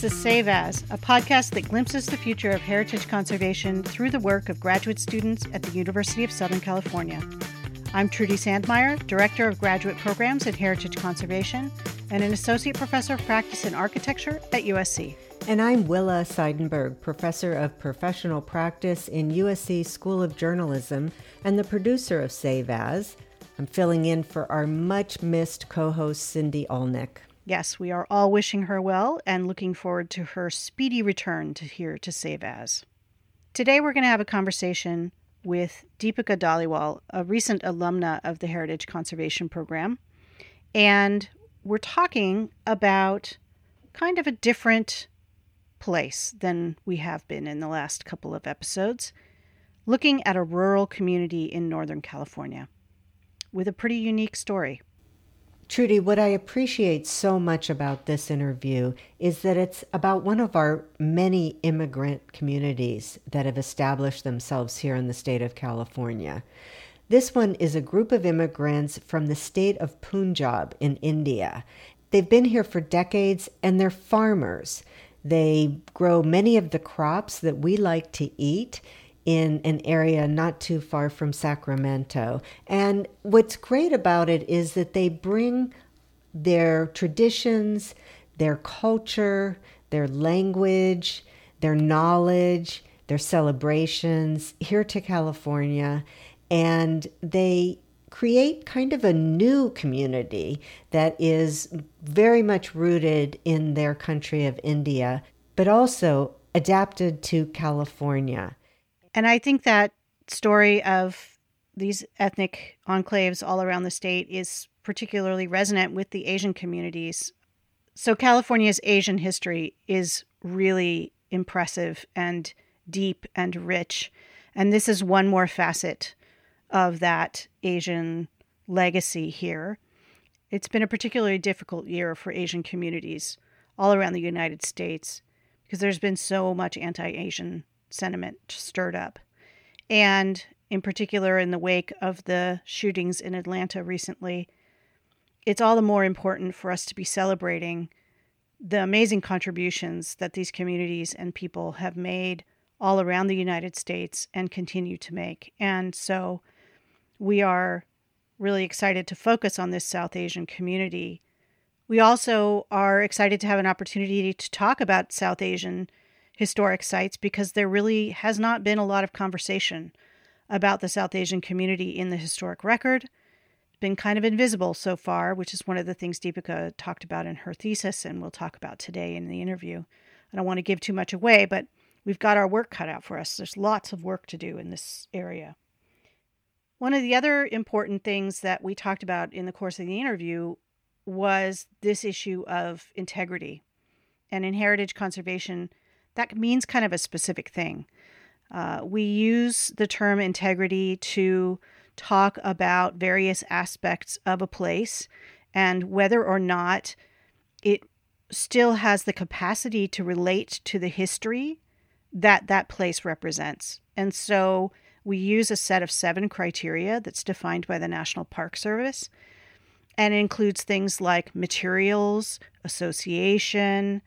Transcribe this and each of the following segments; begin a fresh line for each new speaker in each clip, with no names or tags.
This is Save As, a podcast that glimpses the future of heritage conservation through the work of graduate students at the University of Southern California. I'm Trudy Sandmeyer, Director of Graduate Programs in Heritage Conservation and an Associate Professor of Practice in Architecture at USC.
And I'm Willa Seidenberg, Professor of Professional Practice in USC School of Journalism and the producer of Save As. I'm filling in for our much missed co host, Cindy Alnick.
Yes, we are all wishing her well and looking forward to her speedy return to here to Save As. Today we're going to have a conversation with Deepika Dhaliwal, a recent alumna of the Heritage Conservation Program. And we're talking about kind of a different place than we have been in the last couple of episodes, looking at a rural community in Northern California with a pretty unique story.
Trudy, what I appreciate so much about this interview is that it's about one of our many immigrant communities that have established themselves here in the state of California. This one is a group of immigrants from the state of Punjab in India. They've been here for decades and they're farmers. They grow many of the crops that we like to eat in an area not too far from Sacramento. And what's great about it is that they bring their traditions, their culture, their language, their knowledge, their celebrations here to California. And they create kind of a new community that is very much rooted in their country of India, but also adapted to California.
And I think that story of these ethnic enclaves all around the state is particularly resonant with the Asian communities. So, California's Asian history is really impressive and deep and rich. And this is one more facet of that Asian legacy here. It's been a particularly difficult year for Asian communities all around the United States because there's been so much anti Asian sentiment stirred up. And in particular, in the wake of the shootings in Atlanta recently, it's all the more important for us to be celebrating the amazing contributions that these communities and people have made all around the United States and continue to make. And so we are really excited to focus on this South Asian community. We also are excited to have an opportunity to talk about South Asian historic sites because there really has not been a lot of conversation about the South Asian community in the historic record. It's been kind of invisible so far, which is one of the things Deepika talked about in her thesis and we'll talk about today in the interview. I don't want to give too much away, but we've got our work cut out for us. There's lots of work to do in this area. One of the other important things that we talked about in the course of the interview was this issue of integrity. And in heritage conservation, that means kind of a specific thing. Uh, we use the term integrity to talk about various aspects of a place and whether or not it still has the capacity to relate to the history that that place represents. And so we use a set of seven criteria that's defined by the National Park Service. And includes things like materials, association,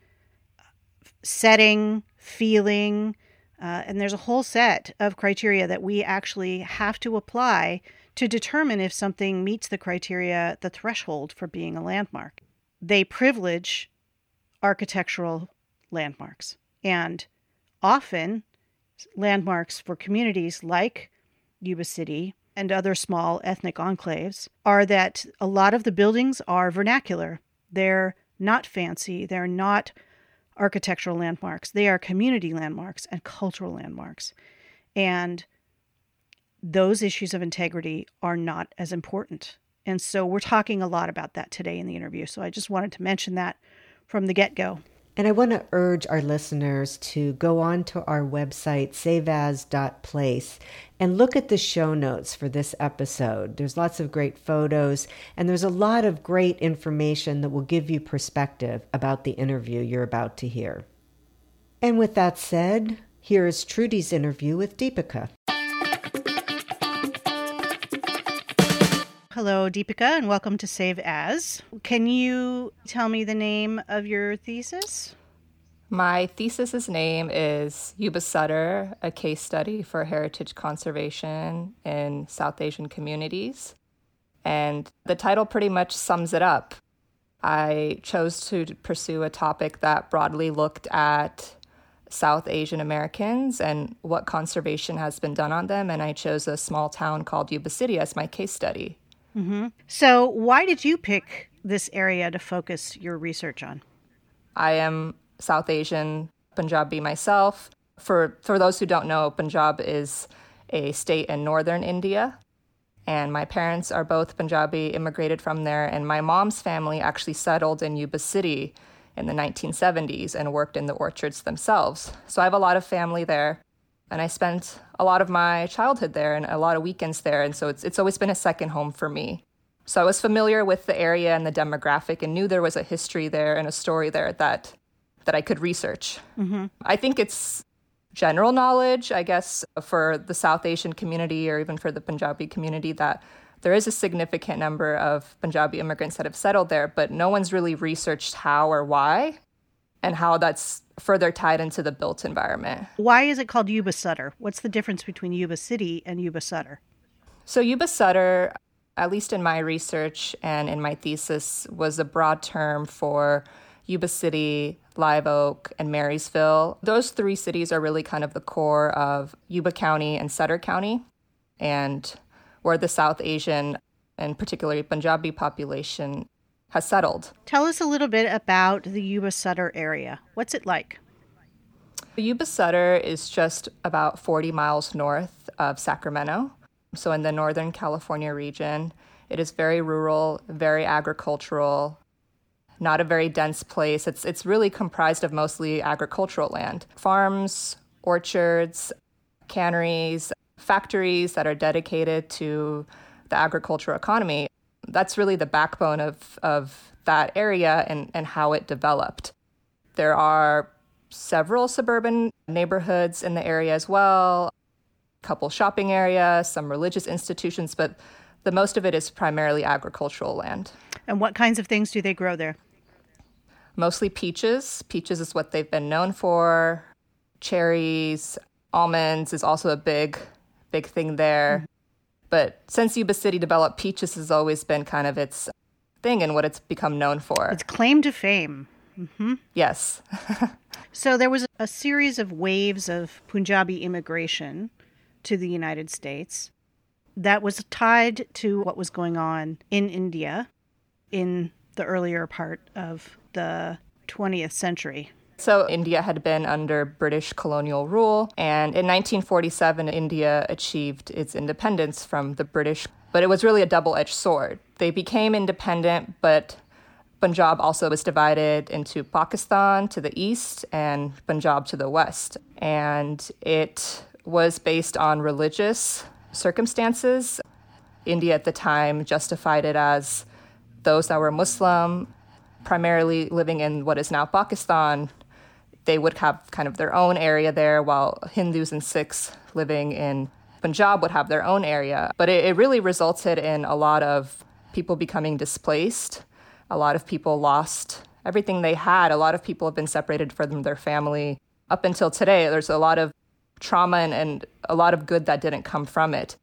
setting, feeling, uh, and there's a whole set of criteria that we actually have to apply to determine if something meets the criteria, the threshold for being a landmark. They privilege architectural landmarks. And often, landmarks for communities like Yuba City and other small ethnic enclaves are that a lot of the buildings are vernacular. They're not fancy, they're not architectural landmarks. They are community landmarks and cultural landmarks. And those issues of integrity are not as important. And so we're talking a lot about that today in the interview. So I just wanted to mention that from the get go.
And I want to urge our listeners to go on to our website, saveas.place, and look at the show notes for this episode. There's lots of great photos, and there's a lot of great information that will give you perspective about the interview you're about to hear. And with that said, here is Trudy's interview with Deepika.
Hello, Deepika, and welcome to Save As. Can you tell me the name of your thesis?
My thesis's name is Yuba Sutter, a case study for heritage conservation in South Asian communities. And the title pretty much sums it up. I chose to pursue a topic that broadly looked at South Asian Americans and what conservation has been done on them. And I chose a small town called Yuba City as my case study.
Mm-hmm. So, why did you pick this area to focus your research on?
I am South Asian Punjabi myself. For for those who don't know, Punjab is a state in northern India. And my parents are both Punjabi, immigrated from there. And my mom's family actually settled in Yuba City in the 1970s and worked in the orchards themselves. So I have a lot of family there. And I spent a lot of my childhood there and a lot of weekends there. And so it's, it's always been a second home for me. So I was familiar with the area and the demographic and knew there was a history there and a story there that that I could research. Mm-hmm. I think it's general knowledge, I guess, for the South Asian community or even for the Punjabi community that there is a significant number of Punjabi immigrants that have settled there, but no one's really researched how or why and how that's further tied into the built environment.
Why is it called Yuba Sutter? What's the difference between Yuba City and Yuba Sutter?
So, Yuba Sutter, at least in my research and in my thesis, was a broad term for Yuba City, Live Oak, and Marysville. Those three cities are really kind of the core of Yuba County and Sutter County, and where the South Asian and particularly Punjabi population has settled.
Tell us a little bit about the Yuba Sutter area. What's it like?
Yuba Sutter is just about 40 miles north of Sacramento, so in the Northern California region. It is very rural, very agricultural, not a very dense place. It's it's really comprised of mostly agricultural land. Farms, orchards, canneries, factories that are dedicated to the agricultural economy. That's really the backbone of, of that area and, and how it developed. There are several suburban neighborhoods in the area as well, a couple shopping areas, some religious institutions, but the most of it is primarily agricultural land.
And what kinds of things do they grow there?
Mostly peaches. Peaches is what they've been known for. Cherries, almonds is also a big, big thing there. But since Yuba City developed, peaches has always been kind of its thing and what it's become known for.
Its claim to fame.
Mm-hmm. Yes.
so there was a series of waves of Punjabi immigration to the United States that was tied to what was going on in India in the earlier part of the 20th century.
So, India had been under British colonial rule, and in 1947, India achieved its independence from the British. But it was really a double edged sword. They became independent, but Punjab also was divided into Pakistan to the east and Punjab to the west. And it was based on religious circumstances. India at the time justified it as those that were Muslim, primarily living in what is now Pakistan, they would have kind of their own area there, while Hindus and Sikhs living in Punjab would have their own area. But it, it really resulted in a lot of people becoming displaced. A lot of people lost everything they had. A lot of people have been separated from their family. Up until today, there's a lot of trauma and, and a lot of good that didn't come from it.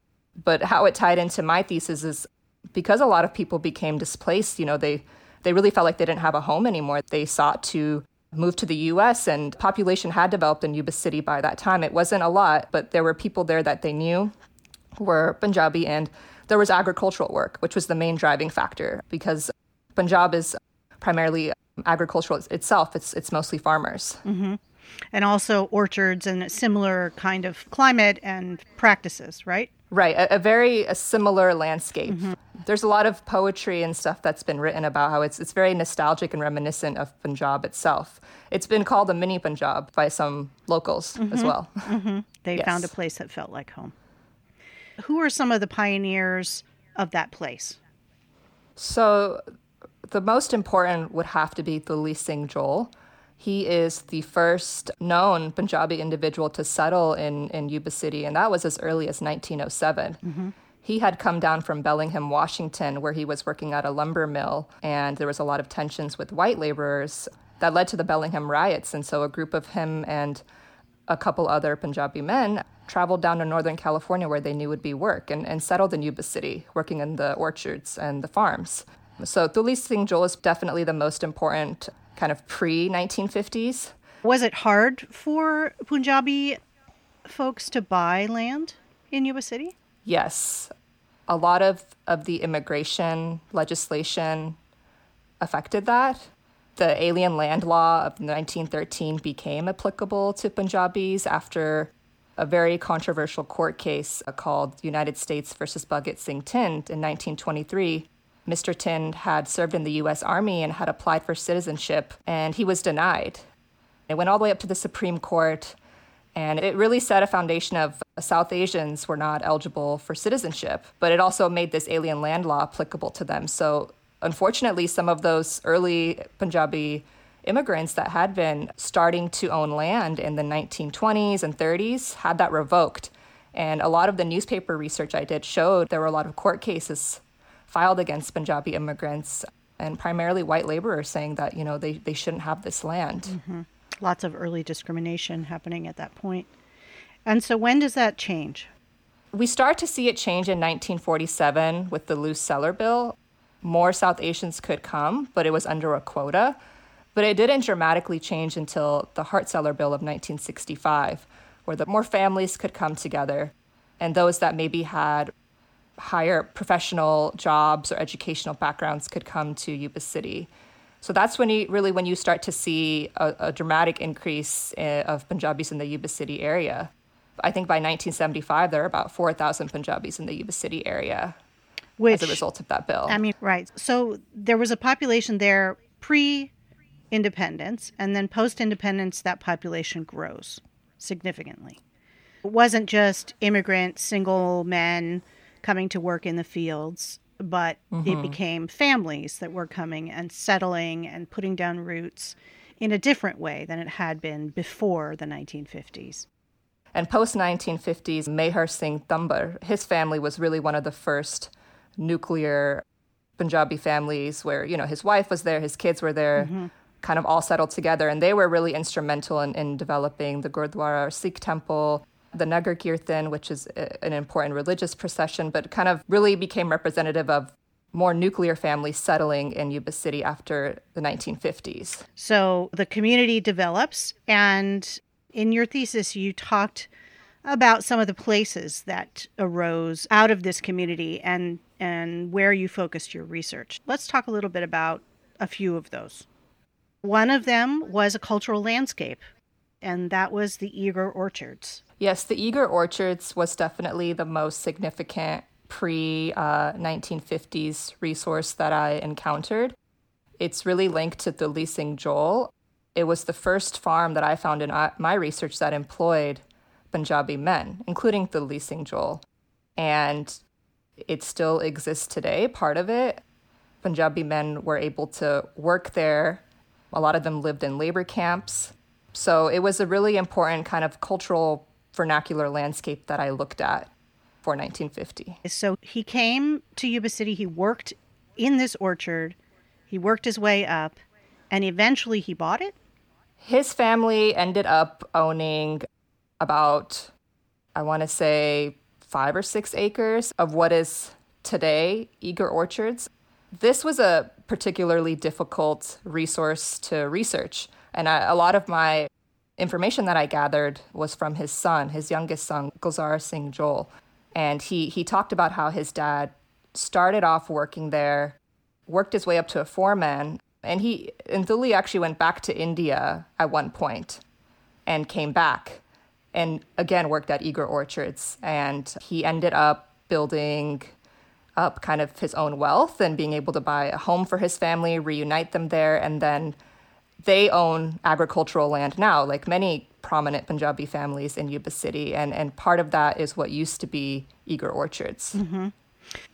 But how it tied into my thesis is because a lot of people became displaced, you know, they they really felt like they didn't have a home anymore. They sought to move to the US and population had developed in Yuba City by that time. It wasn't a lot, but there were people there that they knew were Punjabi and there was agricultural work, which was the main driving factor because Punjab is primarily agricultural itself. It's it's mostly farmers.
Mm-hmm. And also orchards and a similar kind of climate and practices, right?
Right, a, a very a similar landscape. Mm-hmm. There's a lot of poetry and stuff that's been written about how it's it's very nostalgic and reminiscent of Punjab itself. It's been called a mini Punjab by some locals mm-hmm. as well.
Mm-hmm. They yes. found a place that felt like home. Who are some of the pioneers of that place?
So, the most important would have to be Tuli Singh Johal. He is the first known Punjabi individual to settle in, in Yuba City, and that was as early as 1907. Mm-hmm. He had come down from Bellingham, Washington, where he was working at a lumber mill, and there was a lot of tensions with white laborers. that led to the Bellingham riots. And so a group of him and a couple other Punjabi men traveled down to Northern California where they knew would be work and, and settled in Yuba City, working in the orchards and the farms. So Tuli Singh Johal is definitely the most important kind of pre 1950s.
Was it hard for Punjabi folks to buy land in Yuba City?
Yes. A lot of, of the immigration legislation affected that. The Alien Land Law of 1913 became applicable to Punjabis after a very controversial court case called United States versus Bhagat Singh Thind in 1923. Mr. Thind had served in the U.S. Army and had applied for citizenship, and he was denied. It went all the way up to the Supreme Court, and it really set a foundation of South Asians were not eligible for citizenship, but it also made this alien land law applicable to them. So, unfortunately, some of those early Punjabi immigrants that had been starting to own land in the 1920s and 30s had that revoked. And a lot of the newspaper research I did showed there were a lot of court cases filed against Punjabi immigrants and primarily white laborers saying that, you know, they, they shouldn't have this land.
Mm-hmm. Lots of early discrimination happening at that point. And so when does that change?
We start to see it change in 1947 with the Luce Celler Bill. More South Asians could come, but it was under a quota. But it didn't dramatically change until the Hart Celler Bill of 1965, where the more families could come together, and those that maybe had higher professional jobs or educational backgrounds could come to Yuba City. So that's when you really when you start to see a, a dramatic increase in, eh, of Punjabis in the Yuba City area. I think by 1975 there are about 4,000 Punjabis in the Yuba City area Which, as a result of that bill.
I mean, right. So there was a population there pre independence, and then post independence, that population grows significantly. It wasn't just immigrant single men coming to work in the fields, but mm-hmm. it became families that were coming and settling and putting down roots in a different way than it had been before the 1950s.
And post 1950s, Mehar Singh Tambar, his family was really one of the first nuclear Punjabi families where, you know, his wife was there, his kids were there. Mm-hmm kind of all settled together. And they were really instrumental in, in developing the Gurdwara or Sikh temple, the Nagar Kirtan, which is an important religious procession, but kind of really became representative of more nuclear families settling in Yuba City after the 1950s.
So the community develops, and in your thesis, you talked about some of the places that arose out of this community and and where you focused your research. Let's talk a little bit about a few of those. One of them was a cultural landscape, and that was the Eager Orchards.
Yes, the Eager Orchards was definitely the most significant pre uh, 1950s resource that I encountered. It's really linked to Tuli Singh Johal. It was the first farm that I found in uh, my research that employed Punjabi men, including Tuli Singh Johal. And it still exists today, part of it. Punjabi men were able to work there a lot of them lived in labor camps. So it was a really important kind of cultural vernacular landscape that I looked at for 1950.
So he came to Yuba City, he worked in this orchard, he worked his way up, and eventually he bought it?
His family ended up owning about, I want to say, five or six acres of what is today Eager Orchards. This was a particularly difficult resource to research. And I, a lot of my information that I gathered was from his son, his youngest son, Gulzar Singh Johal. And he, he talked about how his dad started off working there, worked his way up to a foreman, and he and Tuli actually went back to India at one point and came back and again worked at Eager Orchards. And he ended up building up kind of his own wealth and being able to buy a home for his family, reunite them there, and then they own agricultural land now, like many prominent Punjabi families in Yuba City. And, and part of that is what used to be eager Orchards.
Mm-hmm.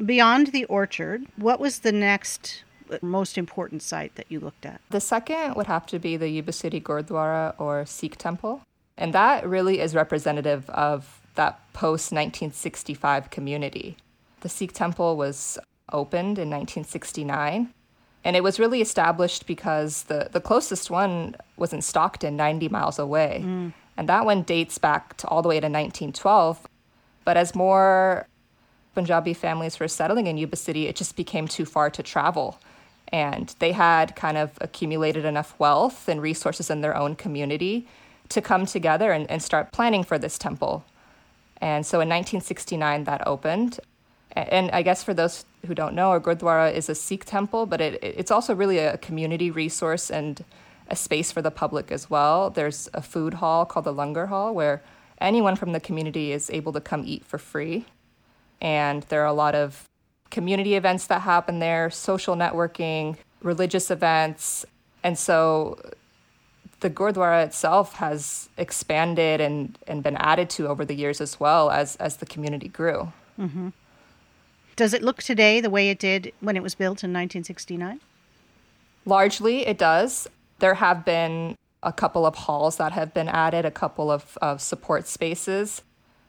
Beyond the orchard, what was the next most important site that you looked at?
The second would have to be the Yuba City Gurdwara or Sikh temple. And that really is representative of that post 1965 community. The Sikh temple was opened in 1969, And it was really established because the, the closest one was in Stockton, 90 miles away. Mm. And that one dates back to all the way to 1912. But as more Punjabi families were settling in Yuba City, it just became too far to travel. And they had kind of accumulated enough wealth and resources in their own community to come together and, and start planning for this temple. And so in 1969, that opened. And I guess for those who don't know, a Gurdwara is a Sikh temple, but it, it's also really a community resource and a space for the public as well. There's a food hall called the Langar Hall where anyone from the community is able to come eat for free. And there are a lot of community events that happen there, social networking, religious events. And so the Gurdwara itself has expanded and, and been added to over the years as well as, as the community grew.
Mm-hmm. Does it look today the way it did when it was built in 1969?
Largely, it does. There have been a couple of halls that have been added, a couple of, of support spaces.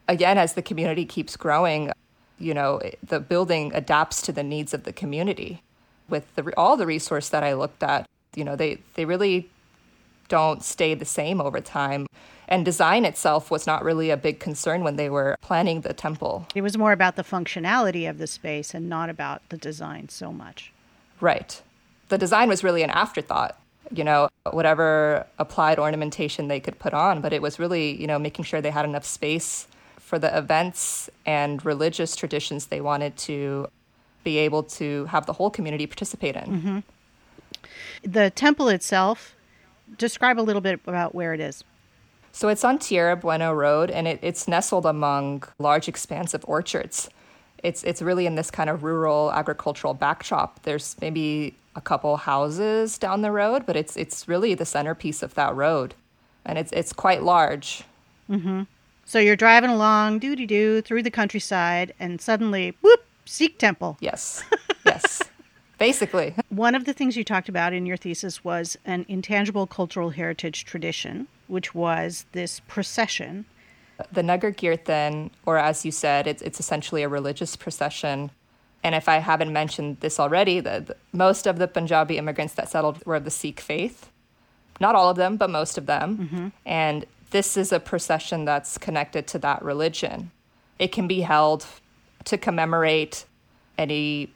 Again, as the community keeps growing, you know, the building adapts to the needs of the community. With the, all the resource that I looked at, you know, they, they really don't stay the same over time. And design itself was not really a big concern when they were planning the temple.
It was more about the functionality of the space and not about the design so much.
Right. The design was really an afterthought, you know, whatever applied ornamentation they could put on, but it was really, you know, making sure they had enough space for the events and religious traditions they wanted to be able to have the whole community participate in.
Mm-hmm. The temple itself, describe a little bit about where it is.
So it's on Tierra Buena Road, and it, it's nestled among large expanse of orchards. It's it's really in this kind of rural agricultural backdrop. There's maybe a couple houses down the road, but it's it's really the centerpiece of that road, and it's it's quite large.
Mm-hmm. So you're driving along, doo doo doo, through the countryside, and suddenly, whoop, Sikh temple.
Yes, yes, basically.
One of the things you talked about in your thesis was an intangible cultural heritage tradition, which was this procession.
The Nagar Kirtan, or as you said, it's, it's essentially a religious procession. And if I haven't mentioned this already, the, the, most of the Punjabi immigrants that settled were of the Sikh faith. Not all of them, but most of them.
Mm-hmm.
And this is a procession that's connected to that religion. It can be held to commemorate any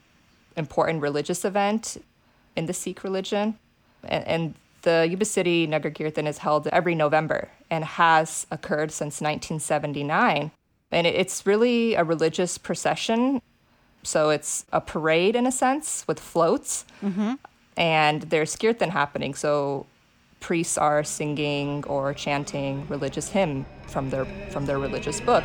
important religious event in the Sikh religion. And, and the Yuba City Nagar Kirtan is held every November and has occurred since 1979. And it's really a religious procession. So it's a parade in a sense with floats.
Mm-hmm.
And there's kirtan happening. So priests are singing or chanting religious hymn from their from their religious book.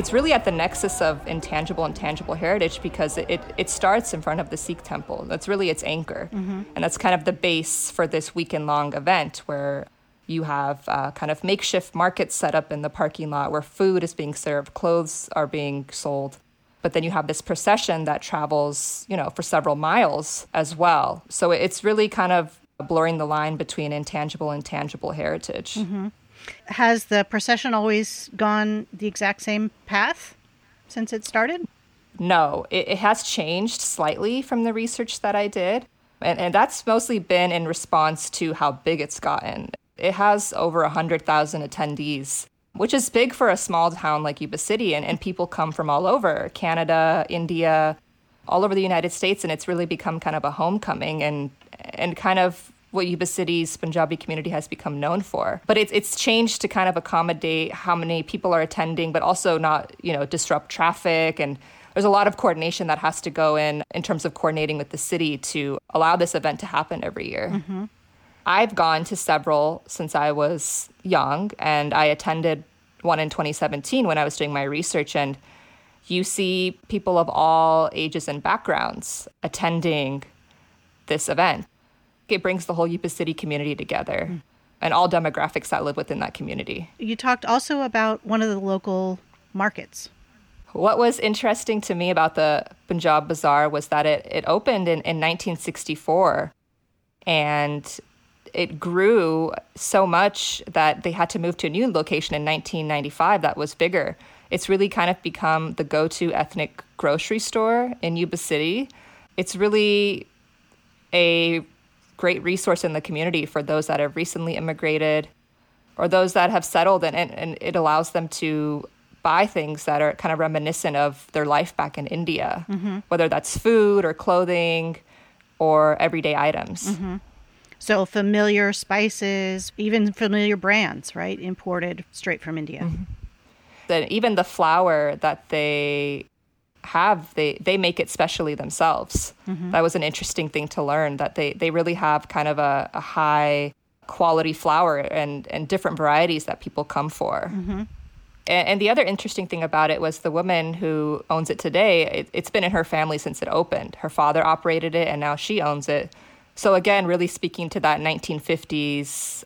It's really at the nexus of intangible and tangible heritage because it, it starts in front of the Sikh temple. That's really its anchor.
Mm-hmm.
And that's kind of the base for this weekend long event where you have uh, kind of makeshift markets set up in the parking lot where food is being served, clothes are being sold. But then you have this procession that travels, you know, for several miles as well. So it's really kind of blurring the line between intangible and tangible heritage.
Mm-hmm. Has the procession always gone the exact same path since it started?
No, it, it has changed slightly from the research that I did. And, and that's mostly been in response to how big it's gotten. It has over 100,000 attendees, which is big for a small town like Yuba City. And, and people come from all over Canada, India, all over the United States. And it's really become kind of a homecoming and, and kind of what Yuba City's Punjabi community has become known for. But it's it's changed to kind of accommodate how many people are attending, but also not you know disrupt traffic and. There's a lot of coordination that has to go in in terms of coordinating with the city to allow this event to happen every year.
Mm-hmm.
I've gone to several since I was young, and I attended one in 2017 when I was doing my research. And you see people of all ages and backgrounds attending this event it brings the whole Yuba City community together mm. and all demographics that live within that community.
You talked also about one of the local markets.
What was interesting to me about the Punjab Bazaar was that it, it opened in, in 1964 and it grew so much that they had to move to a new location in 1995 that was bigger. It's really kind of become the go to ethnic grocery store in Yuba City. It's really a great resource in the community for those that have recently immigrated or those that have settled, and, and, and it allows them to buy things that are kind of reminiscent of their life back in India, mm-hmm. whether that's food or clothing or everyday items.
Mm-hmm. So familiar spices, even familiar brands, right? Imported straight from India. Mm-hmm.
Then even the flour that they have, they they make it specially themselves. Mm-hmm. That was an interesting thing to learn that they they really have kind of a, a high quality flour and and different varieties that people come for. Mm-hmm. And, and, the other interesting thing about it was the woman who owns it today, it, it's been in her family since it opened. Her father operated it, and now she owns it. So, again, really speaking to that 1950s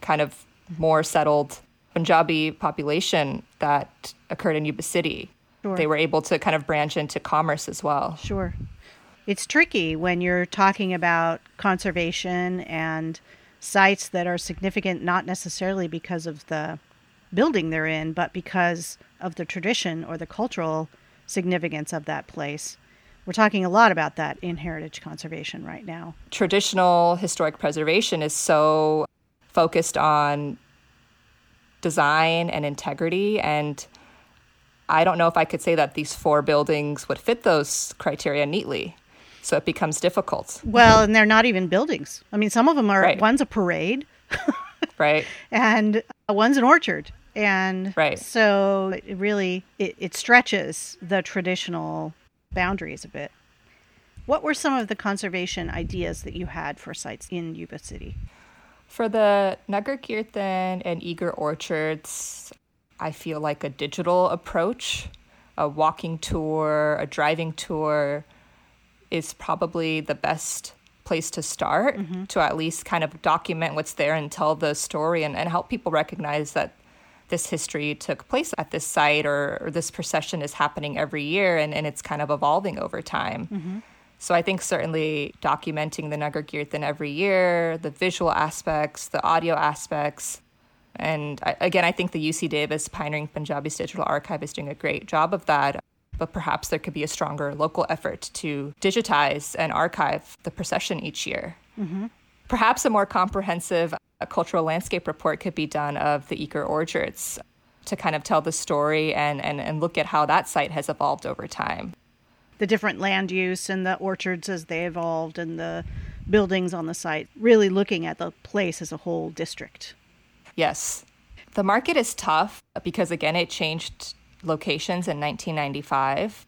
kind of more settled Punjabi population that occurred in Yuba City. Sure. They were able to kind of branch into commerce as well.
Sure. It's tricky when you're talking about conservation and sites that are significant, not necessarily because of the building they're in, but because of the tradition or the cultural significance of that place. We're talking a lot about that in heritage conservation right now.
Traditional historic preservation is so focused on design and integrity and I don't know if I could say that these four buildings would fit those criteria neatly. So it becomes difficult.
Well, and they're not even buildings. I mean, some of them are
right.
one's a parade.
right.
And uh, one's an orchard and
right.
so it really it, it stretches the traditional boundaries a bit what were some of the conservation ideas that you had for sites in yuba city
for the nagar kirtan and eager orchards i feel like a digital approach a walking tour a driving tour is probably the best place to start mm-hmm. to at least kind of document what's there and tell the story and, and help people recognize that this history took place at this site or, or this procession is happening every year and, and it's kind of evolving over time. Mm-hmm. So I think certainly documenting the Nagar Kirtan every year, the visual aspects, the audio aspects, and I, again, I think the UC Davis Pioneering Punjabis Digital Archive is doing a great job of that. But perhaps there could be a stronger local effort to digitize and archive the procession each year. Mm-hmm. Perhaps a more comprehensive a cultural landscape report could be done of the Eager Orchards to kind of tell the story and, and, and look at how that site has evolved over time.
The different land use and the orchards as they evolved and the buildings on the site, really looking at the place as a whole district.
Yes. The market is tough because, again, it changed locations in 1995.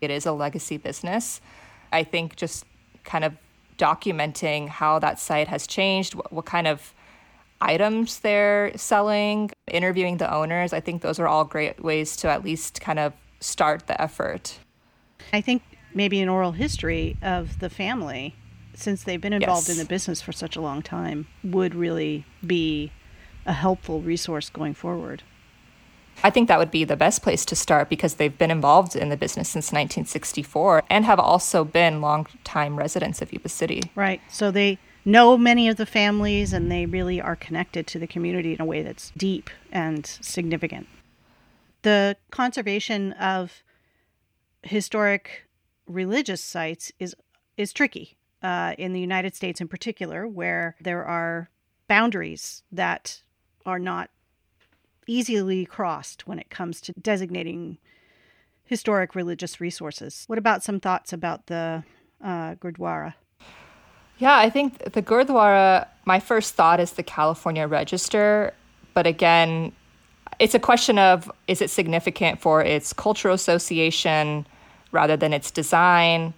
It is a legacy business. I think just kind of documenting how that site has changed, what, what kind of items they're selling, interviewing the owners. I think those are all great ways to at least kind of start the effort.
I think maybe an oral history of the family, since they've been involved yes. in the business for such a long time, would really be a helpful resource going forward.
I think that would be the best place to start because they've been involved in the business since 1964 and have also been long-time residents of Yuba City.
Right. So they know many of the families and they really are connected to the community in a way that's deep and significant. The conservation of historic religious sites is is tricky uh, in the United States in particular, where there are boundaries that are not easily crossed when it comes to designating historic religious resources. What about some thoughts about the uh, Gurdwara?
Yeah, I think the Gurdwara, my first thought is the California Register. But again, it's a question of is it significant for its cultural association rather than its design?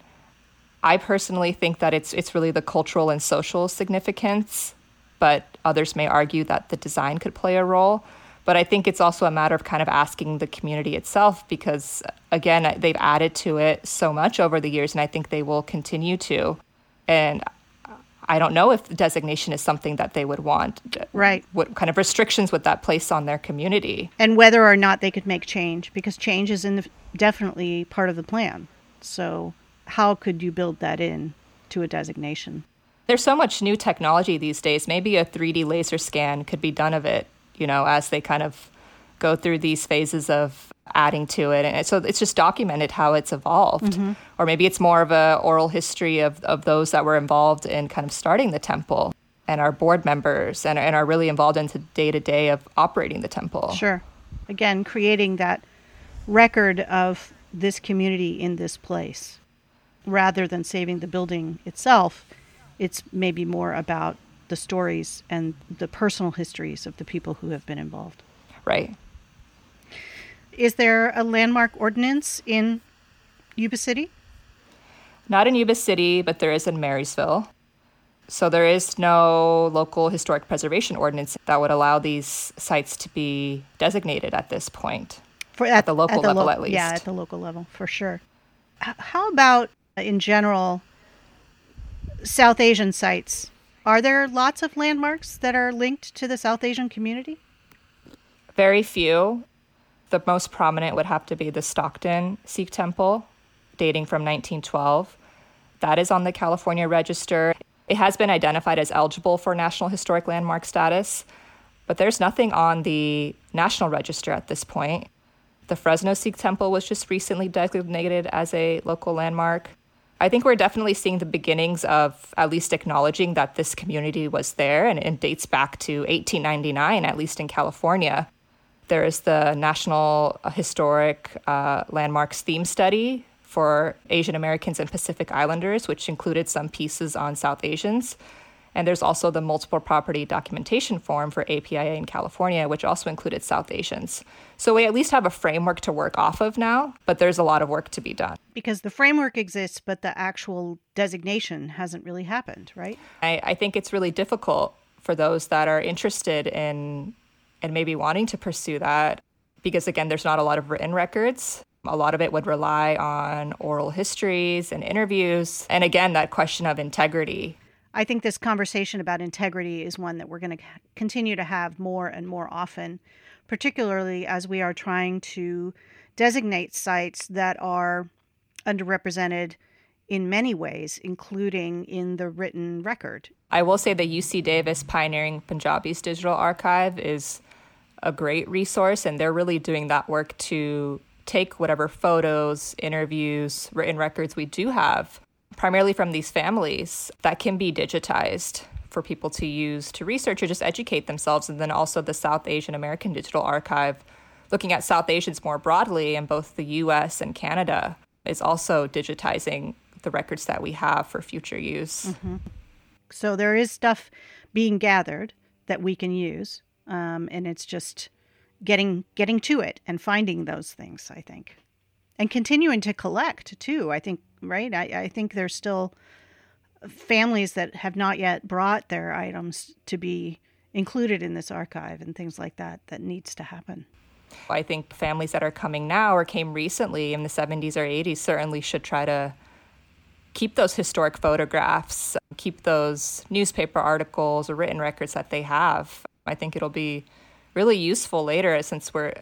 I personally think that it's it's really the cultural and social significance, but others may argue that the design could play a role. But I think it's also a matter of kind of asking the community itself because again, they've added to it so much over the years and I think they will continue to. And I don't know if the designation is something that they would want.
Right.
What kind of restrictions would that place on their community?
And whether or not they could make change, because change is in the, definitely part of the plan. So, how could you build that in to a designation?
There's so much new technology these days. Maybe a 3D laser scan could be done of it, you know, as they kind of go through these phases of adding to it. And so it's just documented how it's evolved. Mm-hmm. Or maybe it's more of a oral history of, of those that were involved in kind of starting the temple and our board members and, and are really involved into day to day of operating the temple.
Sure. Again, creating that record of this community in this place rather than saving the building itself. It's maybe more about the stories and the personal histories of the people who have been involved.
Right.
Is there a landmark ordinance in Yuba City?
Not in Yuba City, but there is in Marysville. So there is no local historic preservation ordinance that would allow these sites to be designated at this point.
For
at, at the local
at the
level,
lo-
at least.
Yeah, at the local level, for sure. H- how about uh, in general South Asian sites? Are there lots of landmarks that are linked to the South Asian community?
Very few. The most prominent would have to be the Stockton Sikh Temple, dating from 1912. That is on the California Register. It has been identified as eligible for National Historic Landmark status, but there's nothing on the National Register at this point. The Fresno Sikh Temple was just recently designated as a local landmark. I think we're definitely seeing the beginnings of at least acknowledging that this community was there and it dates back to 1899, at least in California. There is the National Historic uh, Landmarks Theme Study for Asian Americans and Pacific Islanders, which included some pieces on South Asians. And there's also the multiple property documentation form for APIA in California, which also included South Asians. So we at least have a framework to work off of now, but there's a lot of work to be done.
Because the framework exists, but the actual designation hasn't really happened, right?
I, I think it's really difficult for those that are interested in and maybe wanting to pursue that because, again, there's not a lot of written records. A lot of it would rely on oral histories and interviews. And again, that question of integrity
I think this conversation about integrity is one that we're going to continue to have more and more often, particularly as we are trying to designate sites that are underrepresented in many ways, including in the written record.
I will say the UC Davis Pioneering Punjabis Digital Archive is a great resource, and they're really doing that work to take whatever photos, interviews, written records we do have primarily from these families that can be digitized for people to use to research or just educate themselves. And then also the South Asian American Digital Archive, looking at South Asians more broadly in both the US and Canada, is also digitizing the records that we have for future use.
Mm-hmm. So there is stuff being gathered that we can use, um, and it's just getting getting to it and finding those things. I think, and continuing to collect too. I think right? I, I think there's still families that have not yet brought their items to be included in this archive and things like that that needs to happen.
I think families that are coming now or came recently in the 70s or 80s certainly should try to keep those historic photographs, keep those newspaper articles or written records that they have. I think it'll be really useful later since we're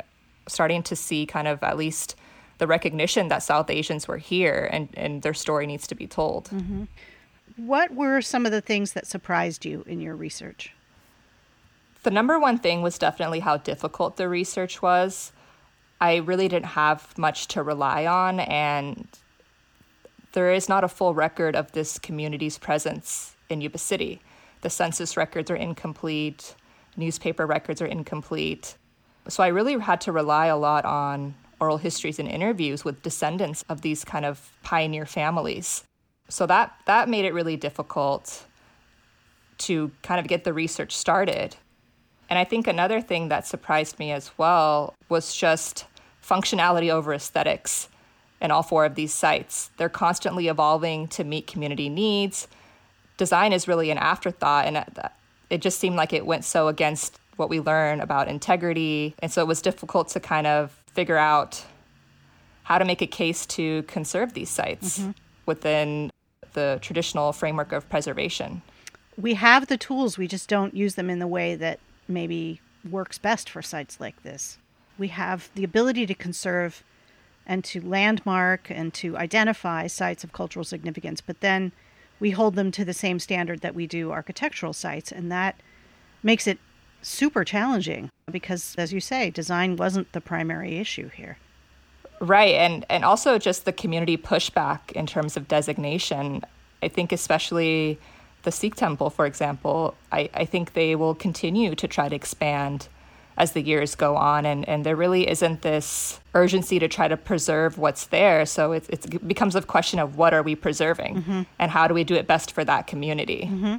starting to see kind of at least the recognition that South Asians were here and, and their story needs to be told.
Mm-hmm. What were some of the things that surprised you in your research?
The number one thing was definitely how difficult the research was. I really didn't have much to rely on, and there is not a full record of this community's presence in Yuba City. The census records are incomplete, newspaper records are incomplete. So I really had to rely a lot on oral histories and interviews with descendants of these kind of pioneer families. So that that made it really difficult to kind of get the research started. And I think another thing that surprised me as well was just functionality over aesthetics in all four of these sites. They're constantly evolving to meet community needs. Design is really an afterthought, and it just seemed like it went so against what we learn about integrity. And so it was difficult to kind of figure out how to make a case to conserve these sites mm-hmm. within the traditional framework of preservation.
we have the tools, we just don't use them in the way that maybe works best for sites like this. We have the ability to conserve and to landmark and to identify sites of cultural significance, but then we hold them to the same standard that we do architectural sites, and that makes it super challenging because, as you say, design wasn't the primary issue here.
Right, and and also just the community pushback in terms of designation. I think especially the Sikh temple, for example, I, I think they will continue to try to expand as the years go on and, and there really isn't this urgency to try to preserve what's there so it, it becomes a question of what are we preserving mm-hmm. and how do we do it best for that community mm-hmm.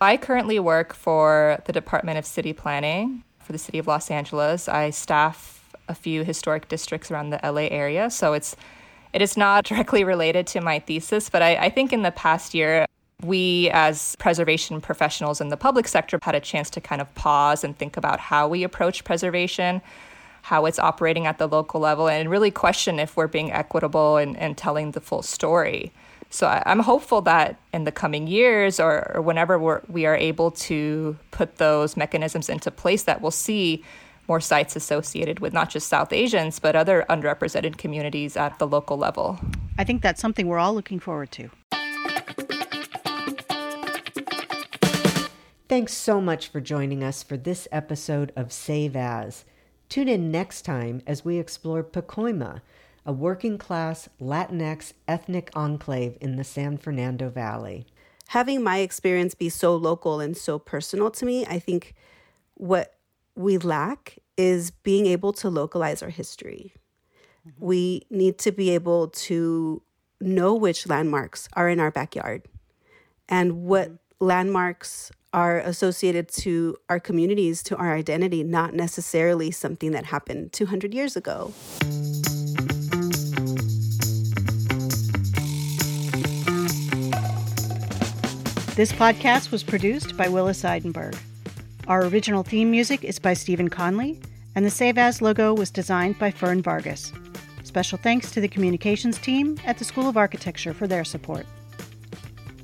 i currently work for the department of city planning for the city of los angeles i staff a few historic districts around the la area so it's it is not directly related to my thesis but I, I think in the past year we, as preservation professionals in the public sector, had a chance to kind of pause and think about how we approach preservation, how it's operating at the local level, and really question if we're being equitable and, and telling the full story. So I, am hopeful that in the coming years or, or whenever we're, we are able to put those mechanisms into place, that we'll see more sites associated with not just South Asians, but other underrepresented communities at the local level.
I think that's something we're all looking forward to.
Thanks so much for joining us for this episode of Save As. Tune in next time as we explore Pacoima, a working class Latinx ethnic enclave in the San Fernando Valley.
Having my experience be so local and so personal to me, I think what we lack is being able to localize our history. Mm-hmm. We need to be able to know which landmarks are in our backyard and what mm-hmm. landmarks are associated to our communities, to our identity, not necessarily something that happened 200 years ago.
This podcast was produced by Willis Eidenberg. Our original theme music is by Stephen Conley, and the Save As logo was designed by Fern Vargas. Special thanks to the communications team at the School of Architecture for their support.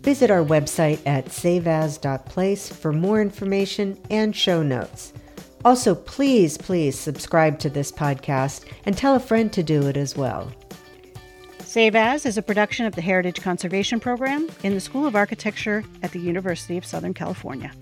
Visit our website at saveas.place for more information and show notes. Also, please, please subscribe to this podcast and tell a friend to do it as well.
Save As is a production of the Heritage Conservation Program in the School of Architecture at the University of Southern California.